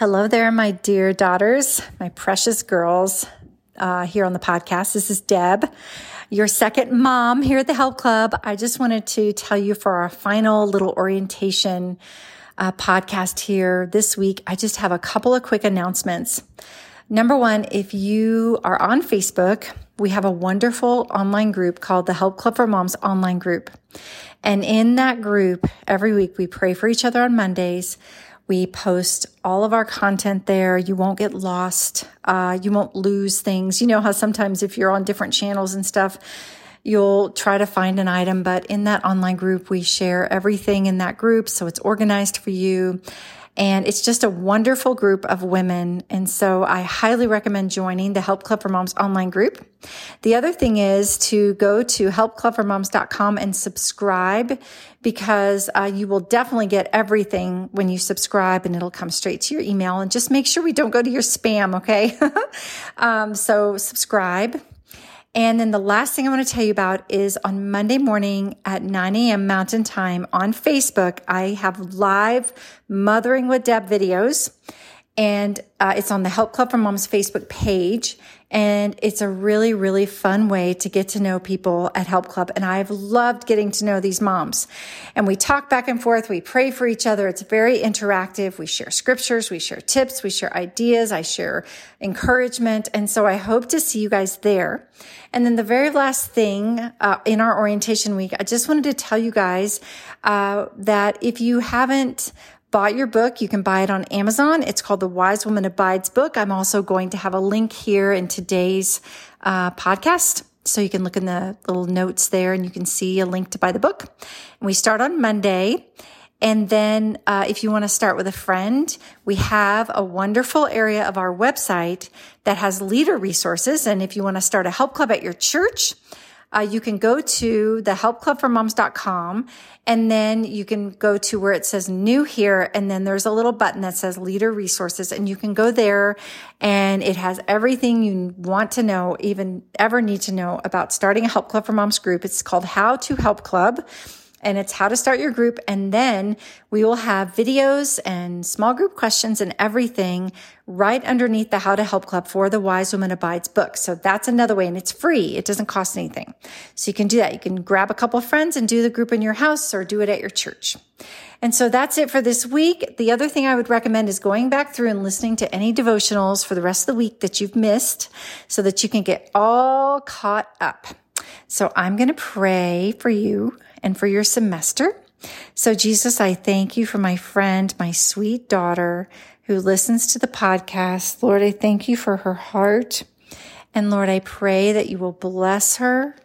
Hello there, my dear daughters, my precious girls uh, here on the podcast. This is Deb, your second mom here at the Help Club. I just wanted to tell you for our final little orientation uh, podcast here this week, I just have a couple of quick announcements. Number one, if you are on Facebook, we have a wonderful online group called the Help Club for Moms online group. And in that group, every week we pray for each other on Mondays. We post all of our content there. You won't get lost. Uh, you won't lose things. You know how sometimes if you're on different channels and stuff, you'll try to find an item, but in that online group, we share everything in that group. So it's organized for you. And it's just a wonderful group of women. And so I highly recommend joining the Help Club for Moms online group. The other thing is to go to helpclubformoms.com and subscribe because uh, you will definitely get everything when you subscribe and it'll come straight to your email. And just make sure we don't go to your spam, okay? um, so subscribe. And then the last thing I want to tell you about is on Monday morning at 9 a.m. Mountain Time on Facebook, I have live Mothering with Deb videos. And uh, it's on the Help Club for Moms Facebook page. And it's a really, really fun way to get to know people at Help Club. And I've loved getting to know these moms. And we talk back and forth. We pray for each other. It's very interactive. We share scriptures. We share tips. We share ideas. I share encouragement. And so I hope to see you guys there. And then the very last thing uh, in our orientation week, I just wanted to tell you guys uh, that if you haven't bought your book, you can buy it on Amazon. It's called The Wise Woman Abides book. I'm also going to have a link here in today's uh, podcast. So you can look in the little notes there and you can see a link to buy the book. And we start on Monday. And then, uh, if you want to start with a friend, we have a wonderful area of our website that has leader resources. And if you want to start a help club at your church, uh, you can go to the helpclubformoms.com and then you can go to where it says new here. And then there's a little button that says leader resources and you can go there and it has everything you want to know, even ever need to know about starting a help club for moms group. It's called how to help club and it's how to start your group. And then we will have videos and small group questions and everything right underneath the How to Help Club for the Wise Woman Abides book. So that's another way and it's free. It doesn't cost anything. So you can do that. You can grab a couple friends and do the group in your house or do it at your church. And so that's it for this week. The other thing I would recommend is going back through and listening to any devotionals for the rest of the week that you've missed so that you can get all caught up. So I'm going to pray for you and for your semester. So Jesus, I thank you for my friend, my sweet daughter who listens to the podcast. Lord, I thank you for her heart. And Lord, I pray that you will bless her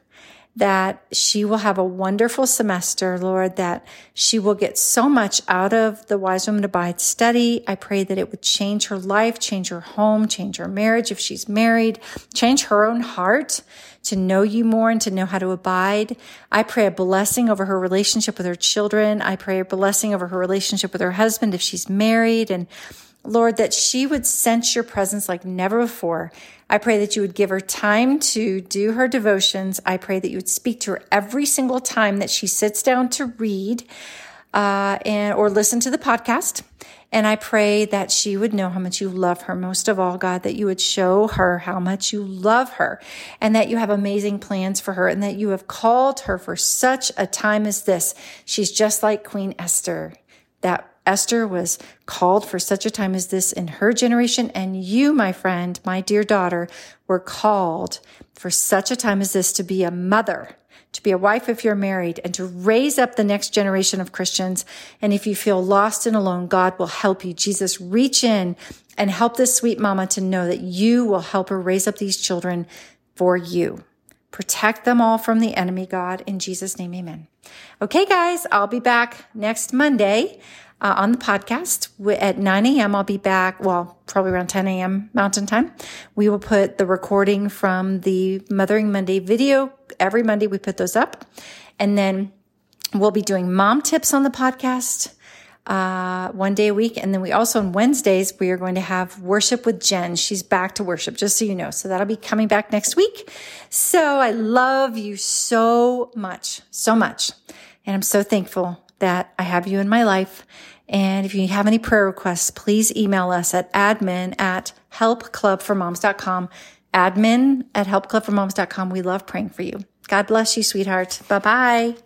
that she will have a wonderful semester, Lord, that she will get so much out of the Wise Woman Abide study. I pray that it would change her life, change her home, change her marriage if she's married, change her own heart to know you more and to know how to abide. I pray a blessing over her relationship with her children. I pray a blessing over her relationship with her husband if she's married and Lord, that she would sense your presence like never before. I pray that you would give her time to do her devotions. I pray that you would speak to her every single time that she sits down to read uh, and or listen to the podcast. And I pray that she would know how much you love her. Most of all, God, that you would show her how much you love her and that you have amazing plans for her and that you have called her for such a time as this. She's just like Queen Esther, that Esther was called for such a time as this in her generation. And you, my friend, my dear daughter, were called for such a time as this to be a mother, to be a wife if you're married, and to raise up the next generation of Christians. And if you feel lost and alone, God will help you. Jesus, reach in and help this sweet mama to know that you will help her raise up these children for you. Protect them all from the enemy, God. In Jesus' name, amen. Okay, guys, I'll be back next Monday uh, on the podcast at 9 a.m. I'll be back. Well, probably around 10 a.m. Mountain Time. We will put the recording from the Mothering Monday video. Every Monday we put those up. And then we'll be doing mom tips on the podcast uh, one day a week. And then we also on Wednesdays, we are going to have worship with Jen. She's back to worship, just so you know. So that'll be coming back next week. So I love you so much, so much. And I'm so thankful that I have you in my life. And if you have any prayer requests, please email us at admin at helpclubformoms.com. Admin at helpclubformoms.com. We love praying for you. God bless you, sweetheart. Bye bye.